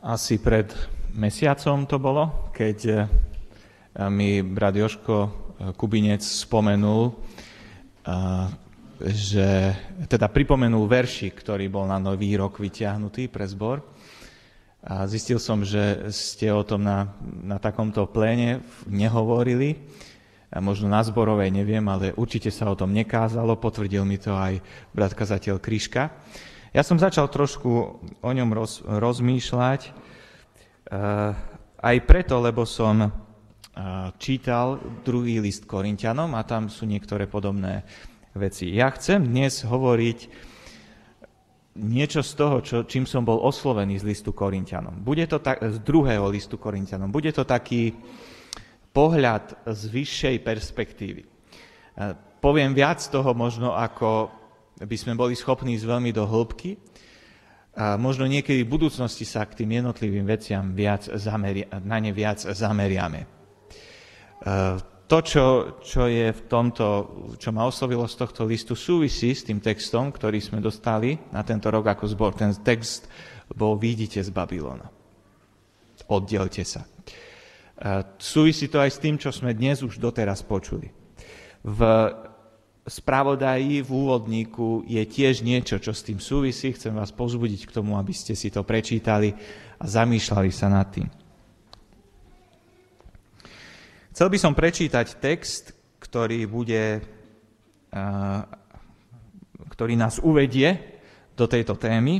Asi pred mesiacom to bolo, keď eh, mi brat Joško eh, Kubinec spomenul, eh, že teda pripomenul verši, ktorý bol na nový rok vyťahnutý pre zbor. A zistil som, že ste o tom na, na takomto pléne nehovorili, a možno na zborovej neviem, ale určite sa o tom nekázalo, potvrdil mi to aj brat kazateľ Kryška. Ja som začal trošku o ňom roz, rozmýšľať, uh, aj preto, lebo som uh, čítal druhý list Korintianom a tam sú niektoré podobné veci. Ja chcem dnes hovoriť niečo z toho, čo, čím som bol oslovený z listu Korintianom. Bude to tak, z druhého listu Korintianom. Bude to taký pohľad z vyššej perspektívy. Uh, poviem viac toho možno, ako by sme boli schopní ísť veľmi do hĺbky a možno niekedy v budúcnosti sa k tým jednotlivým veciam viac zameria, na ne viac zameriame. E, to, čo, čo je v tomto, čo ma oslovilo z tohto listu, súvisí s tým textom, ktorý sme dostali na tento rok ako zbor. Ten text bol Výjdite z Babylona. Oddielte sa. E, súvisí to aj s tým, čo sme dnes už doteraz počuli. V spravodají v úvodníku je tiež niečo, čo s tým súvisí. Chcem vás pozbudiť k tomu, aby ste si to prečítali a zamýšľali sa nad tým. Chcel by som prečítať text, ktorý bude, ktorý nás uvedie do tejto témy.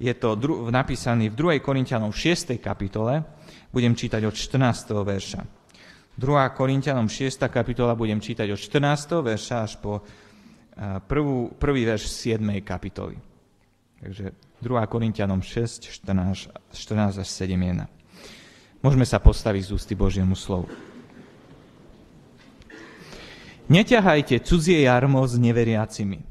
Je to napísaný v 2. Korintianom 6. kapitole. Budem čítať od 14. verša. 2. Korintianom 6. kapitola budem čítať od 14. verša až po prvú, prvý verš 7. kapitoly. Takže 2. Korintianom 6, 14, 14 až 7, 1. Môžeme sa postaviť z ústy Božiemu slovu. Neťahajte cudzie jarmo s neveriacimi.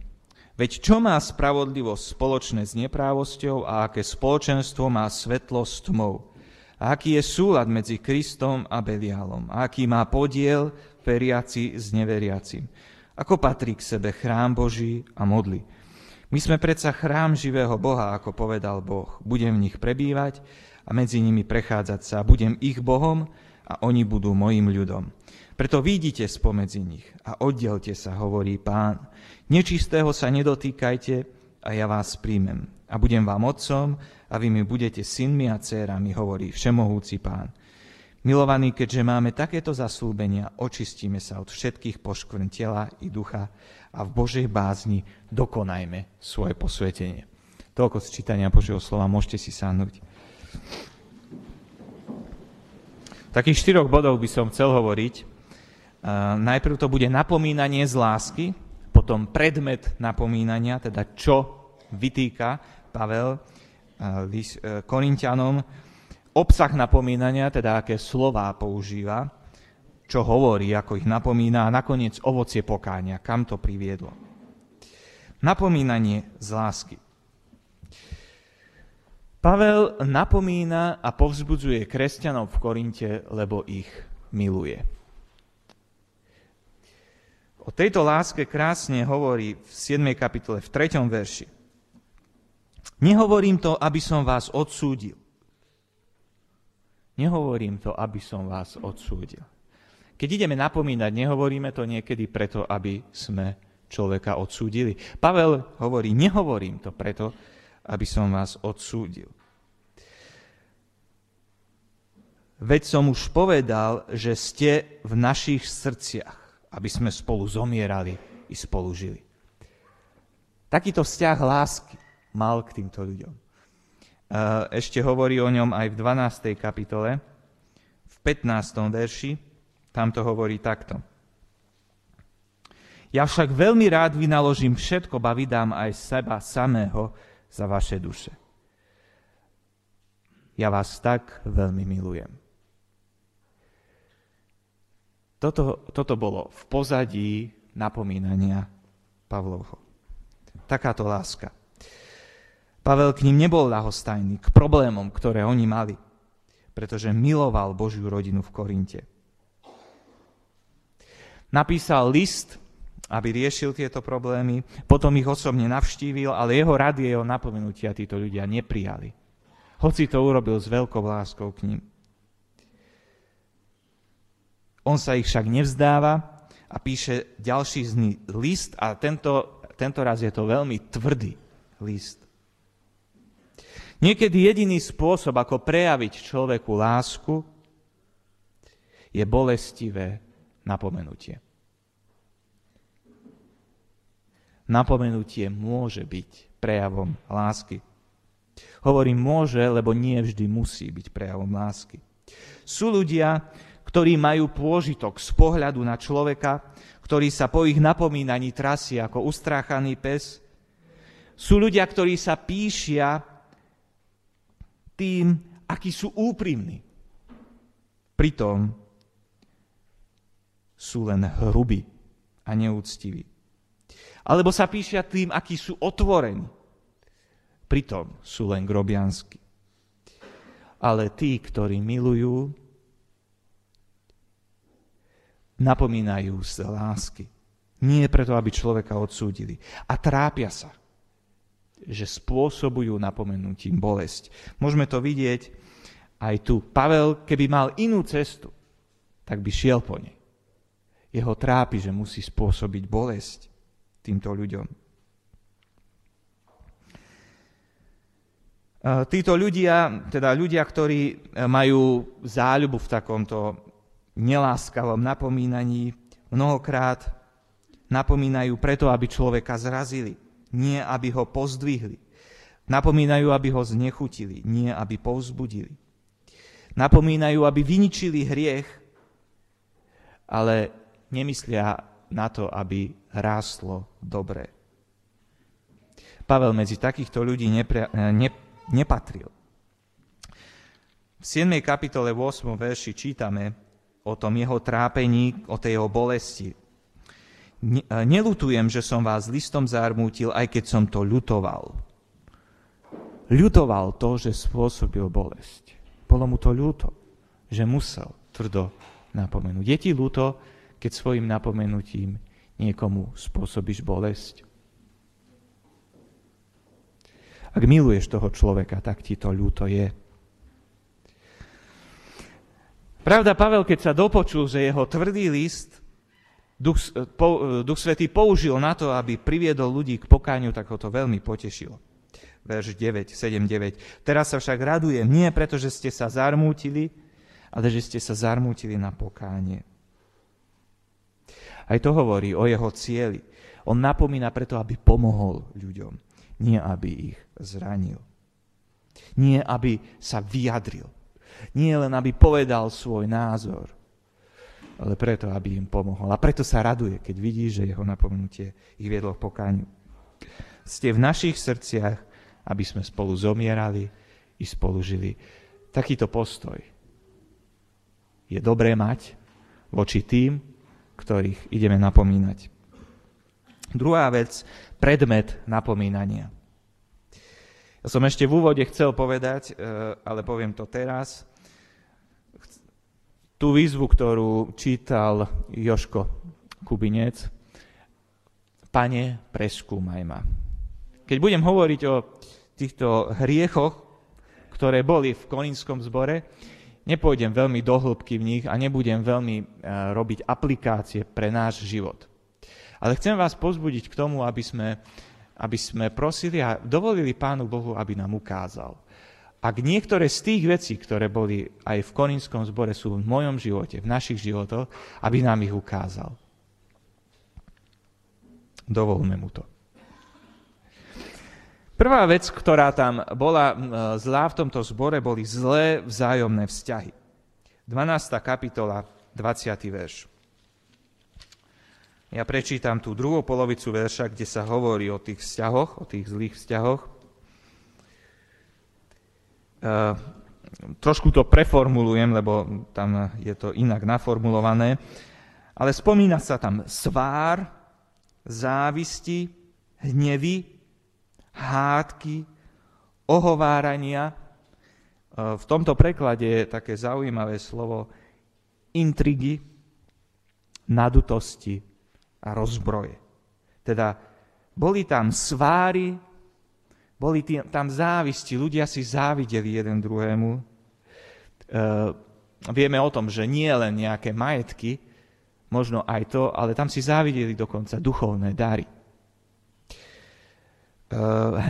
Veď čo má spravodlivosť spoločné s neprávosťou a aké spoločenstvo má svetlo s tmou? Aký je súlad medzi Kristom a Beliálom? A aký má podiel veriaci s neveriacim? Ako patrí k sebe chrám Boží a modly? My sme predsa chrám živého Boha, ako povedal Boh. Budem v nich prebývať a medzi nimi prechádzať sa. Budem ich Bohom a oni budú mojim ľudom. Preto vidíte spomedzi nich a oddielte sa, hovorí pán. Nečistého sa nedotýkajte a ja vás príjmem. A budem vám otcom a vy mi budete synmi a dcérami, hovorí všemohúci pán. Milovaní, keďže máme takéto zaslúbenia, očistíme sa od všetkých poškvrn tela i ducha a v Božej bázni dokonajme svoje posvetenie. Toľko z čítania Božieho slova, môžete si sáhnuť. Takých štyroch bodov by som chcel hovoriť. Najprv to bude napomínanie z lásky, potom predmet napomínania, teda čo vytýka Pavel E, Korintianom obsah napomínania, teda aké slová používa, čo hovorí, ako ich napomína a nakoniec ovocie pokáňa, kam to priviedlo. Napomínanie z lásky. Pavel napomína a povzbudzuje kresťanov v Korinte, lebo ich miluje. O tejto láske krásne hovorí v 7. kapitole, v 3. verši. Nehovorím to, aby som vás odsúdil. Nehovorím to, aby som vás odsúdil. Keď ideme napomínať, nehovoríme to niekedy preto, aby sme človeka odsúdili. Pavel hovorí, nehovorím to preto, aby som vás odsúdil. Veď som už povedal, že ste v našich srdciach, aby sme spolu zomierali i spolu žili. Takýto vzťah lásky mal k týmto ľuďom. Ešte hovorí o ňom aj v 12. kapitole, v 15. verši, tam to hovorí takto. Ja však veľmi rád vynaložím všetko, ba vydám aj seba samého za vaše duše. Ja vás tak veľmi milujem. Toto, toto bolo v pozadí napomínania Pavlovho. Takáto láska. Pavel k ním nebol ľahostajný, k problémom, ktoré oni mali, pretože miloval Božiu rodinu v Korinte. Napísal list, aby riešil tieto problémy, potom ich osobne navštívil, ale jeho rady, jeho napomenutia títo ľudia neprijali. hoci to urobil s veľkou láskou k ním. On sa ich však nevzdáva a píše ďalší list a tento, tento raz je to veľmi tvrdý list. Niekedy jediný spôsob, ako prejaviť človeku lásku, je bolestivé napomenutie. Napomenutie môže byť prejavom lásky. Hovorím môže, lebo nie vždy musí byť prejavom lásky. Sú ľudia, ktorí majú pôžitok z pohľadu na človeka, ktorý sa po ich napomínaní trasie ako ustráchaný pes. Sú ľudia, ktorí sa píšia tým, akí sú úprimní. Pritom sú len hrubí a neúctiví. Alebo sa píšia tým, akí sú otvorení. Pritom sú len grobiansky. Ale tí, ktorí milujú, napomínajú z lásky. Nie preto, aby človeka odsúdili. A trápia sa, že spôsobujú napomenutím bolesť. Môžeme to vidieť aj tu. Pavel, keby mal inú cestu, tak by šiel po nej. Jeho trápi, že musí spôsobiť bolesť týmto ľuďom. Títo ľudia, teda ľudia, ktorí majú záľubu v takomto neláskavom napomínaní mnohokrát napomínajú preto, aby človeka zrazili, nie aby ho pozdvihli. Napomínajú, aby ho znechutili, nie aby povzbudili. Napomínajú, aby vyničili hriech, ale nemyslia na to, aby rástlo dobre. Pavel medzi takýchto ľudí nepre, ne, nepatril. V 7. kapitole 8. verši čítame, o tom jeho trápení, o tej jeho bolesti. Nelutujem, že som vás listom zarmútil, aj keď som to ľutoval. Ľutoval to, že spôsobil bolesť. Bolo mu to ľúto, že musel tvrdo napomenúť. Je ti ľúto, keď svojim napomenutím niekomu spôsobíš bolesť? Ak miluješ toho človeka, tak ti to ľúto je. Pravda, Pavel, keď sa dopočul, že jeho tvrdý list Duch, po, Duch Svetý použil na to, aby priviedol ľudí k pokáňu, tak ho to veľmi potešilo. Verš 9, 7, 9. Teraz sa však radujem, nie preto, že ste sa zarmútili, ale že ste sa zarmútili na pokánie. Aj to hovorí o jeho cieli. On napomína preto, aby pomohol ľuďom, nie aby ich zranil. Nie aby sa vyjadril. Nie len, aby povedal svoj názor, ale preto, aby im pomohol. A preto sa raduje, keď vidí, že jeho napomenutie ich viedlo k pokáňu. Ste v našich srdciach, aby sme spolu zomierali i spolu žili. Takýto postoj je dobré mať voči tým, ktorých ideme napomínať. Druhá vec, predmet napomínania. Ja som ešte v úvode chcel povedať, e, ale poviem to teraz, tú výzvu, ktorú čítal Joško Kubinec, Pane, preskúmaj ma. Keď budem hovoriť o týchto hriechoch, ktoré boli v koninskom zbore, nepôjdem veľmi do hĺbky v nich a nebudem veľmi e, robiť aplikácie pre náš život. Ale chcem vás pozbudiť k tomu, aby sme aby sme prosili a dovolili Pánu Bohu, aby nám ukázal. Ak niektoré z tých vecí, ktoré boli aj v Korinskom zbore, sú v mojom živote, v našich životoch, aby nám ich ukázal. Dovolme mu to. Prvá vec, ktorá tam bola zlá v tomto zbore, boli zlé vzájomné vzťahy. 12. kapitola, 20. verš. Ja prečítam tú druhú polovicu verša, kde sa hovorí o tých vzťahoch, o tých zlých vzťahoch. E, trošku to preformulujem, lebo tam je to inak naformulované. Ale spomína sa tam svár, závisti, hnevy, hádky, ohovárania. E, v tomto preklade je také zaujímavé slovo intrigy, nadutosti, a rozbroje. Teda boli tam sváry, Boli tam závisti, ľudia si závideli jeden druhému. E, vieme o tom, že nie len nejaké majetky, možno aj to, ale tam si závideli dokonca duchovné dary. E,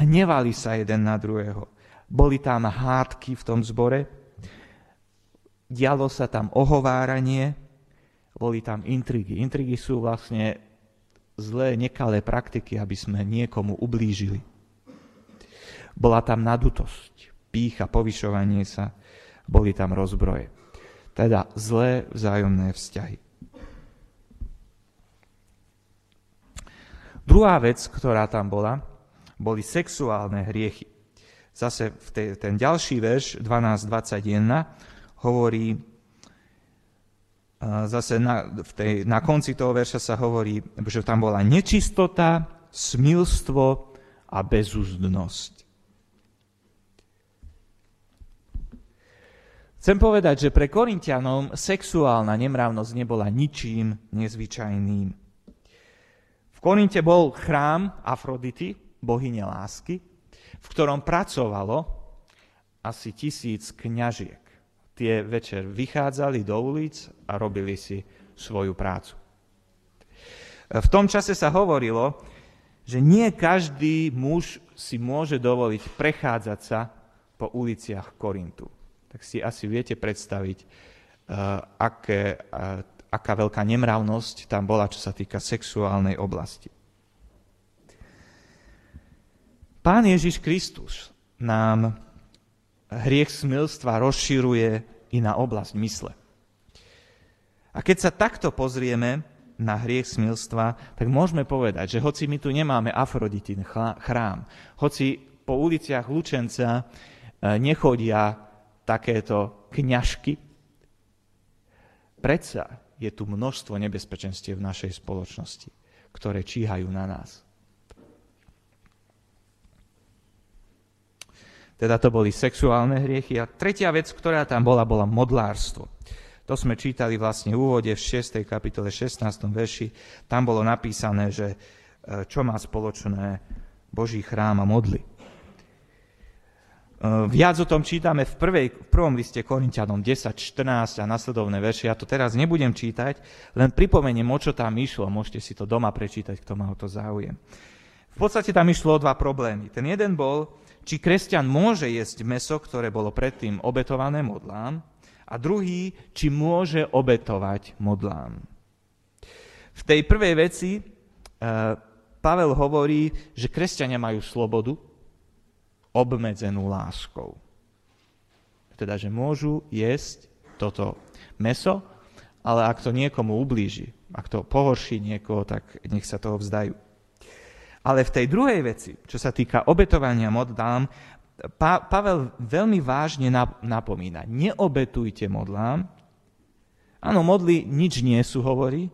hnevali sa jeden na druhého. Boli tam hádky v tom zbore, dialo sa tam ohováranie, boli tam intrigy. Intrigy sú vlastne zlé, nekalé praktiky, aby sme niekomu ublížili. Bola tam nadutosť, pícha, povyšovanie sa, boli tam rozbroje. Teda zlé vzájomné vzťahy. Druhá vec, ktorá tam bola, boli sexuálne hriechy. Zase v tej, ten ďalší verš 12.21 hovorí, zase na, v tej, na konci toho verša sa hovorí, že tam bola nečistota, smilstvo a bezúzdnosť. Chcem povedať, že pre Korintianom sexuálna nemravnosť nebola ničím nezvyčajným. V Korinte bol chrám Afrodity, bohyne lásky, v ktorom pracovalo asi tisíc kňažiek tie večer vychádzali do ulic a robili si svoju prácu. V tom čase sa hovorilo, že nie každý muž si môže dovoliť prechádzať sa po uliciach Korintu. Tak si asi viete predstaviť, uh, aké, uh, aká veľká nemravnosť tam bola, čo sa týka sexuálnej oblasti. Pán Ježiš Kristus nám hriech smilstva rozširuje i na oblasť mysle. A keď sa takto pozrieme na hriech smilstva, tak môžeme povedať, že hoci my tu nemáme Afroditin chrám, hoci po uliciach Lučenca e, nechodia takéto kňažky, predsa je tu množstvo nebezpečenstiev v našej spoločnosti, ktoré číhajú na nás. Teda to boli sexuálne hriechy. A tretia vec, ktorá tam bola, bola modlárstvo. To sme čítali vlastne v úvode v 6. kapitole 16. verši. Tam bolo napísané, že e, čo má spoločné Boží chrám a modly. E, viac o tom čítame v, prvej, v prvom liste Korintianom 10, 14 a nasledovné verše. Ja to teraz nebudem čítať, len pripomeniem, o čo tam išlo. Môžete si to doma prečítať, kto má o to záujem. V podstate tam išlo o dva problémy. Ten jeden bol, či kresťan môže jesť meso, ktoré bolo predtým obetované modlám, a druhý, či môže obetovať modlám. V tej prvej veci e, Pavel hovorí, že kresťania majú slobodu obmedzenú láskou. Teda, že môžu jesť toto meso, ale ak to niekomu ublíži, ak to pohorší niekoho, tak nech sa toho vzdajú. Ale v tej druhej veci, čo sa týka obetovania modlám, pa- Pavel veľmi vážne napomína. Neobetujte modlám. Áno, modly nič nie sú, hovorí,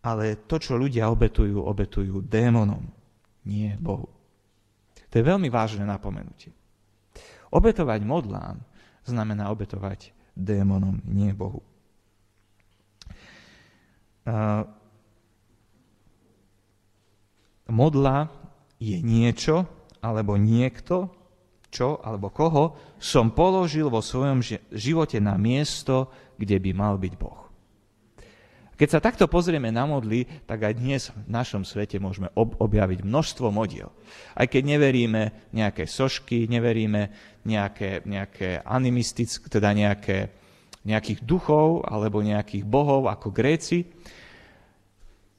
ale to, čo ľudia obetujú, obetujú démonom, nie Bohu. To je veľmi vážne napomenutie. Obetovať modlám znamená obetovať démonom, nie Bohu. Uh, modla je niečo alebo niekto, čo alebo koho som položil vo svojom živote na miesto, kde by mal byť Boh. Keď sa takto pozrieme na modly, tak aj dnes v našom svete môžeme ob- objaviť množstvo modiel. Aj keď neveríme nejaké sošky, neveríme nejaké, nejaké animistické, teda nejaké, nejakých duchov alebo nejakých bohov ako Gréci,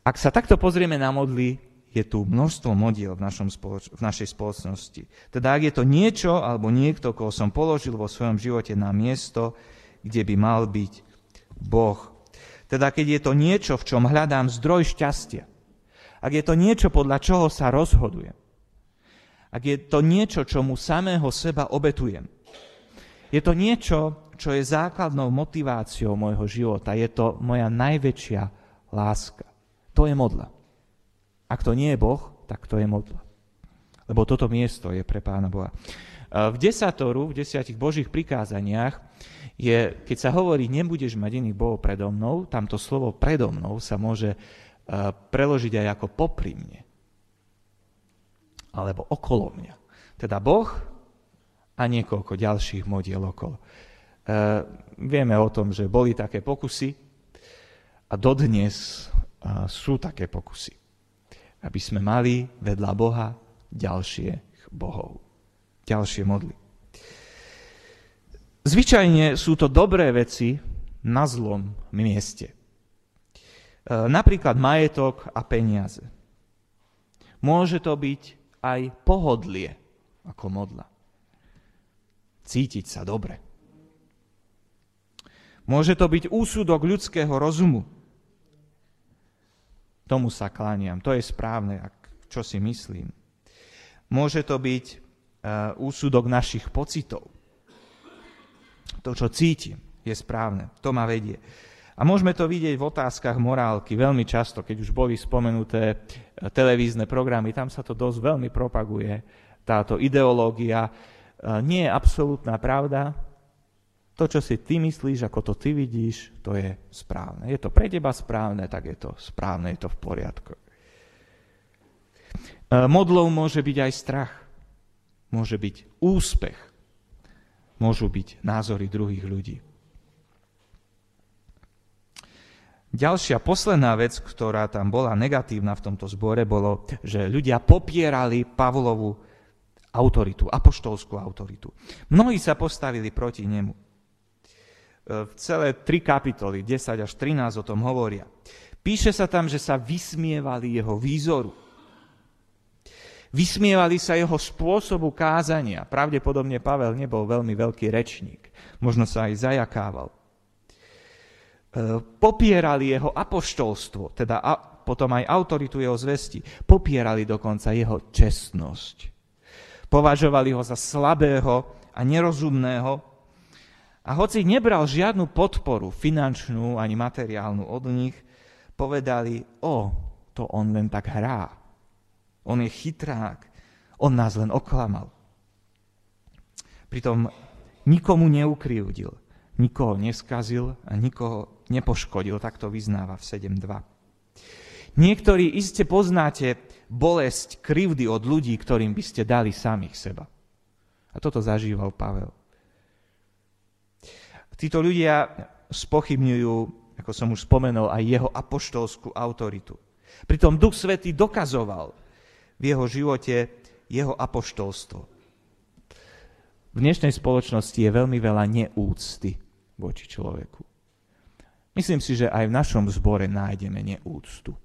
ak sa takto pozrieme na modly, je tu množstvo modiel v, našom spoloč- v našej spoločnosti. Teda ak je to niečo alebo niekto, koho som položil vo svojom živote na miesto, kde by mal byť Boh. Teda keď je to niečo, v čom hľadám zdroj šťastia, ak je to niečo, podľa čoho sa rozhodujem, ak je to niečo, čomu samého seba obetujem, je to niečo, čo je základnou motiváciou môjho života, je to moja najväčšia láska. To je modla. Ak to nie je Boh, tak to je modla. Lebo toto miesto je pre Pána Boha. V desatoru, v desiatich Božích prikázaniach, je, keď sa hovorí, nebudeš mať iných bohov predo mnou, tamto slovo predo mnou sa môže preložiť aj ako popri mne. Alebo okolo mňa. Teda Boh a niekoľko ďalších modiel okolo. E, vieme o tom, že boli také pokusy a dodnes a, sú také pokusy, aby sme mali vedľa Boha ďalších bohov, ďalšie modly. Zvyčajne sú to dobré veci na zlom mieste. E, napríklad majetok a peniaze. Môže to byť aj pohodlie ako modla. Cítiť sa dobre. Môže to byť úsudok ľudského rozumu. Tomu sa kláňam. To je správne, čo si myslím. Môže to byť uh, úsudok našich pocitov. To, čo cítim, je správne. To ma vedie. A môžeme to vidieť v otázkach morálky veľmi často, keď už boli spomenuté e, televízne programy, tam sa to dosť veľmi propaguje, táto ideológia. E, nie je absolútna pravda. To, čo si ty myslíš, ako to ty vidíš, to je správne. Je to pre teba správne, tak je to správne, je to v poriadku. E, modlou môže byť aj strach. Môže byť úspech. Môžu byť názory druhých ľudí. Ďalšia posledná vec, ktorá tam bola negatívna v tomto zbore, bolo, že ľudia popierali Pavlovu autoritu, apoštolskú autoritu. Mnohí sa postavili proti nemu. E, celé tri kapitoly, 10 až 13 o tom hovoria. Píše sa tam, že sa vysmievali jeho výzoru. Vysmievali sa jeho spôsobu kázania. Pravdepodobne Pavel nebol veľmi veľký rečník. Možno sa aj zajakával. E, popierali jeho apoštolstvo, teda potom aj autoritu jeho zvesti, popierali dokonca jeho čestnosť. Považovali ho za slabého a nerozumného a hoci nebral žiadnu podporu, finančnú ani materiálnu od nich, povedali, o, to on len tak hrá. On je chytrák, on nás len oklamal. Pritom nikomu neukrivdil, nikoho neskazil a nikoho nepoškodil, tak to vyznáva v 7.2. Niektorí iste poznáte bolesť, krivdy od ľudí, ktorým by ste dali samých seba. A toto zažíval Pavel. Títo ľudia spochybňujú, ako som už spomenul, aj jeho apoštolskú autoritu. Pritom Duch Svetý dokazoval v jeho živote jeho apoštolstvo. V dnešnej spoločnosti je veľmi veľa neúcty voči človeku. Myslím si, že aj v našom zbore nájdeme neúctu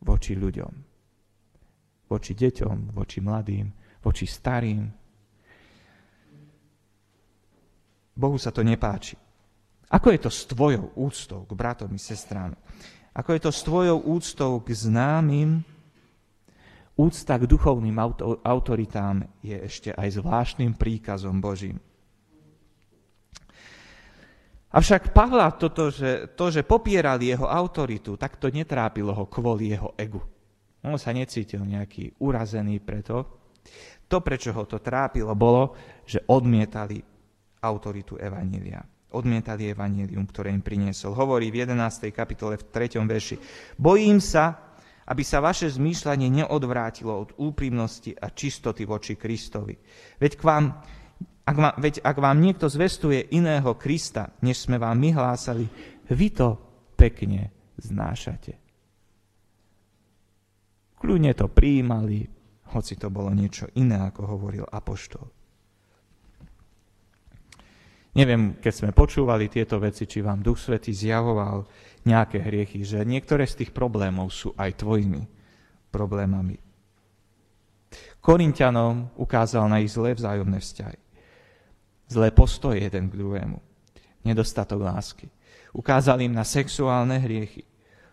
voči ľuďom. Voči deťom, voči mladým, voči starým. Bohu sa to nepáči. Ako je to s tvojou úctou k bratom i sestrám? Ako je to s tvojou úctou k známym? Úcta k duchovným autoritám je ešte aj zvláštnym príkazom Božím. Avšak Pavla toto, že, to, že popierali jeho autoritu, tak to netrápilo ho kvôli jeho egu. On sa necítil nejaký urazený preto. To, prečo ho to trápilo, bolo, že odmietali autoritu Evanília. Odmietali Evanílium, ktoré im priniesol. Hovorí v 11. kapitole v 3. verši. Bojím sa, aby sa vaše zmýšľanie neodvrátilo od úprimnosti a čistoty voči Kristovi. Veď k vám ak vám, veď ak vám niekto zvestuje iného Krista, než sme vám my hlásali, vy to pekne znášate. Kľudne to prijímali, hoci to bolo niečo iné, ako hovoril Apoštol. Neviem, keď sme počúvali tieto veci, či vám Duch Svety zjavoval nejaké hriechy, že niektoré z tých problémov sú aj tvojimi problémami. Korintianom ukázal na ich zlé vzájomné vzťahy zlé postoje jeden k druhému, nedostatok lásky. Ukázal im na sexuálne hriechy,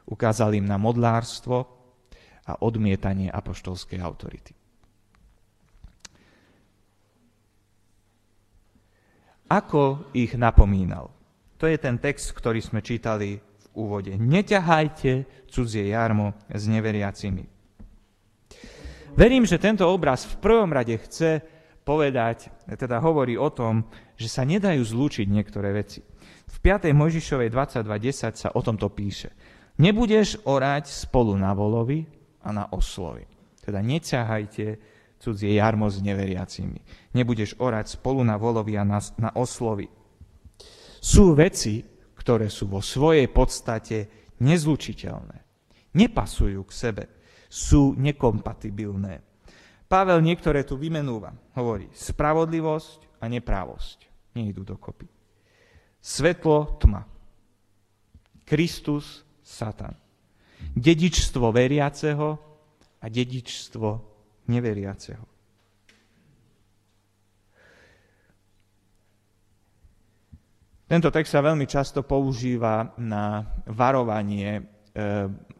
ukázal im na modlárstvo a odmietanie apoštolskej autority. Ako ich napomínal? To je ten text, ktorý sme čítali v úvode. Neťahajte cudzie jarmo s neveriacimi. Verím, že tento obraz v prvom rade chce povedať, teda hovorí o tom, že sa nedajú zlúčiť niektoré veci. V 5. Mojžišovej 22.10 sa o tomto píše. Nebudeš orať spolu na volovi a na oslovi. Teda neťahajte cudzie jarmo s neveriacimi. Nebudeš orať spolu na volovia na, na oslovy. Sú veci, ktoré sú vo svojej podstate nezlučiteľné. Nepasujú k sebe. Sú nekompatibilné. Pavel niektoré tu vymenúva. Hovorí, spravodlivosť a neprávosť. Nejdu dokopy. Svetlo, tma. Kristus, Satan. Dedičstvo veriaceho a dedičstvo neveriaceho. Tento text sa veľmi často používa na varovanie e,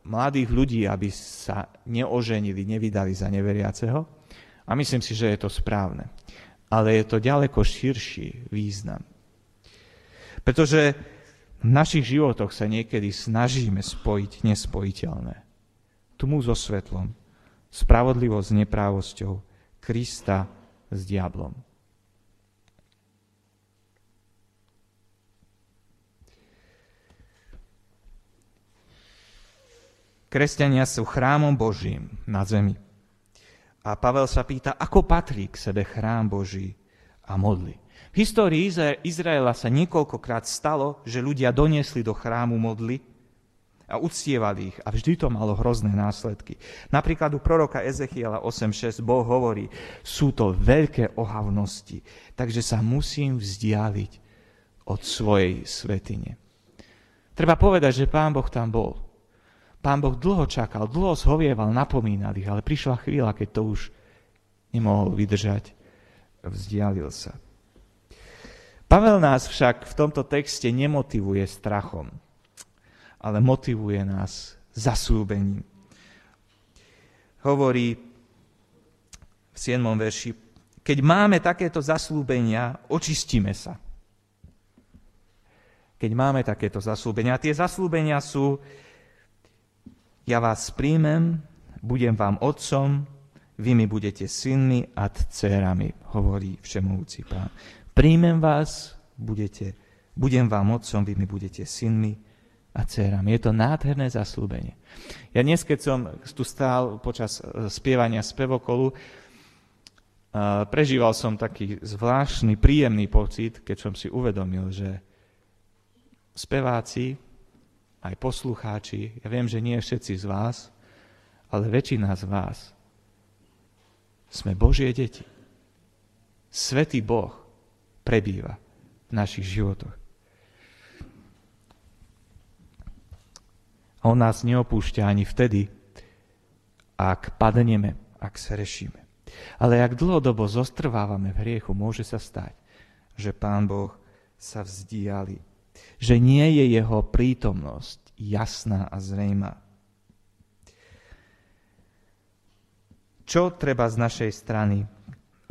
mladých ľudí, aby sa neoženili, nevydali za neveriaceho. A myslím si, že je to správne. Ale je to ďaleko širší význam. Pretože v našich životoch sa niekedy snažíme spojiť nespojiteľné. Tmu so svetlom, spravodlivosť s neprávosťou, Krista s diablom. Kresťania sú chrámom Božím na zemi. A Pavel sa pýta, ako patrí k sebe chrám Boží a modli. V histórii Izraela sa niekoľkokrát stalo, že ľudia doniesli do chrámu modly a uctievali ich a vždy to malo hrozné následky. Napríklad u proroka Ezechiela 8.6 Boh hovorí, sú to veľké ohavnosti, takže sa musím vzdialiť od svojej svetine. Treba povedať, že pán Boh tam bol. Pán Boh dlho čakal, dlho zhovieval, napomínal ich, ale prišla chvíľa, keď to už nemohol vydržať, vzdialil sa. Pavel nás však v tomto texte nemotivuje strachom, ale motivuje nás zasúbením. Hovorí v 7. verši, keď máme takéto zaslúbenia, očistíme sa. Keď máme takéto zaslúbenia. Tie zaslúbenia sú, ja vás príjmem, budem vám otcom, vy mi budete synmi a dcerami, hovorí všemovúci pán. Príjmem vás, budete, budem vám otcom, vy mi budete synmi a dcerami. Je to nádherné zaslúbenie. Ja dnes, keď som tu stál počas e, spievania spevokolu, e, prežíval som taký zvláštny, príjemný pocit, keď som si uvedomil, že speváci, aj poslucháči, ja viem, že nie všetci z vás, ale väčšina z vás sme Božie deti. Svetý Boh prebýva v našich životoch. On nás neopúšťa ani vtedy, ak padneme, ak sa rešíme. Ale ak dlhodobo zostrvávame v hriechu, môže sa stať, že Pán Boh sa vzdiali, že nie je jeho prítomnosť jasná a zrejmá. Čo treba z našej strany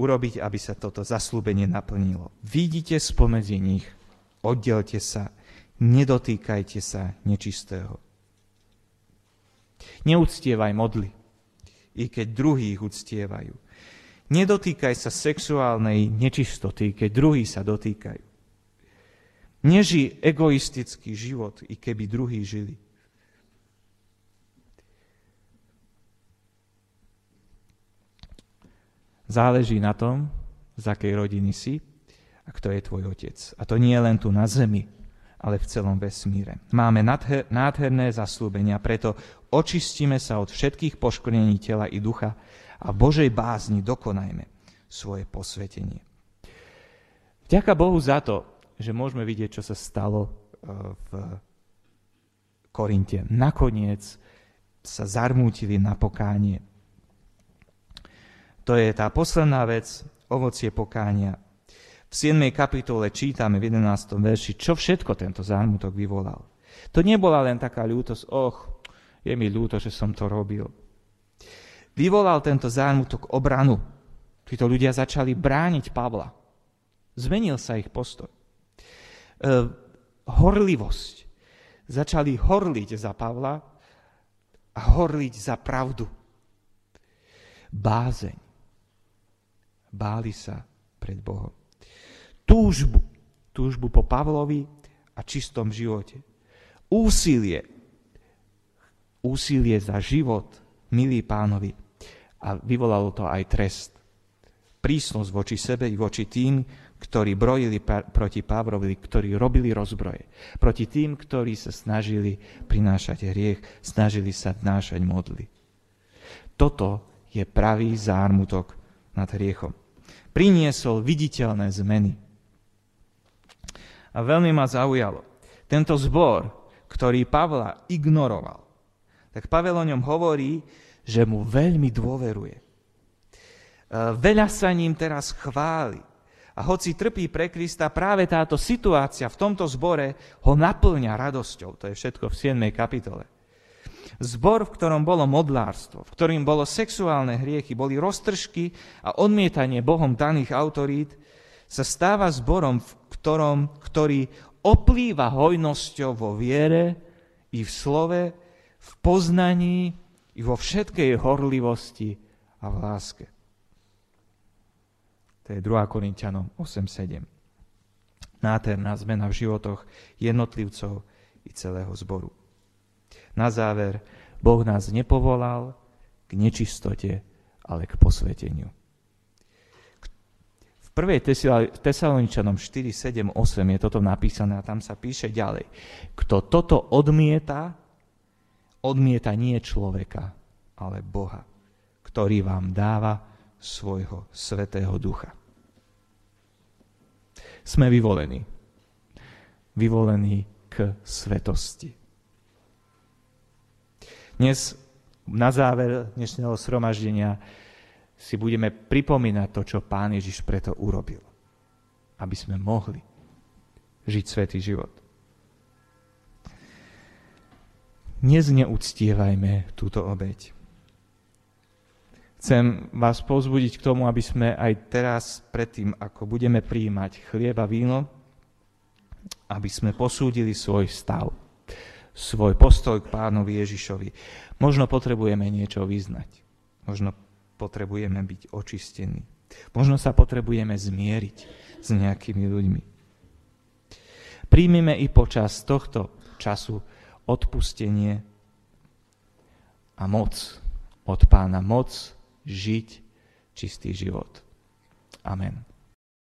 urobiť, aby sa toto zaslúbenie naplnilo. Vidíte spomedzi nich, oddelte sa, nedotýkajte sa nečistého. Neúctievaj modly, i keď druhých uctievajú. Nedotýkaj sa sexuálnej nečistoty, keď druhí sa dotýkajú. Neži egoistický život, i keby druhí žili. Záleží na tom, z akej rodiny si a kto je tvoj otec. A to nie len tu na zemi, ale v celom vesmíre. Máme nádherné zaslúbenia, preto očistíme sa od všetkých poškodení tela i ducha a Božej bázni dokonajme svoje posvetenie. Vďaka Bohu za to, že môžeme vidieť, čo sa stalo e, v Korinte. Nakoniec sa zarmútili na pokánie to je tá posledná vec, ovocie pokánia. V 7. kapitole čítame v 11. verši, čo všetko tento zármutok vyvolal. To nebola len taká ľútosť, och, je mi ľúto, že som to robil. Vyvolal tento zármutok obranu. Títo ľudia začali brániť Pavla. Zmenil sa ich postoj. E, horlivosť. Začali horliť za Pavla a horliť za pravdu. Bázeň báli sa pred Bohom. Túžbu, túžbu po Pavlovi a čistom živote. Úsilie, úsilie za život, milý pánovi. A vyvolalo to aj trest. prísnosť voči sebe i voči tým, ktorí brojili proti Pavrovi, ktorí robili rozbroje. Proti tým, ktorí sa snažili prinášať hriech, snažili sa nášať modly. Toto je pravý zármutok nad hriechom. Priniesol viditeľné zmeny. A veľmi ma zaujalo. Tento zbor, ktorý Pavla ignoroval, tak Pavel o ňom hovorí, že mu veľmi dôveruje. E, veľa sa ním teraz chváli. A hoci trpí pre Krista, práve táto situácia v tomto zbore ho naplňa radosťou. To je všetko v 7. kapitole. Zbor, v ktorom bolo modlárstvo, v ktorým bolo sexuálne hriechy, boli roztržky a odmietanie Bohom daných autorít, sa stáva zborom, v ktorom, ktorý oplýva hojnosťou vo viere i v slove, v poznaní i vo všetkej horlivosti a v láske. To je 2. Korintianom 8.7. Nádherná zmena v životoch jednotlivcov i celého zboru. Na záver, Boh nás nepovolal k nečistote, ale k posveteniu. V 1. Tesaloničanom 4, 7, 8 je toto napísané a tam sa píše ďalej. Kto toto odmieta, odmieta nie človeka, ale Boha, ktorý vám dáva svojho svetého ducha. Sme vyvolení. Vyvolení k svetosti. Dnes na záver dnešného sromaždenia si budeme pripomínať to, čo Pán Ježiš preto urobil. Aby sme mohli žiť svetý život. Nezneúctievajme túto obeď. Chcem vás povzbudiť k tomu, aby sme aj teraz, predtým, ako budeme prijímať chlieb a víno, aby sme posúdili svoj stav, svoj postoj k pánovi Ježišovi. Možno potrebujeme niečo vyznať. Možno potrebujeme byť očistení. Možno sa potrebujeme zmieriť s nejakými ľuďmi. Príjmime i počas tohto času odpustenie a moc od pána. Moc žiť čistý život. Amen.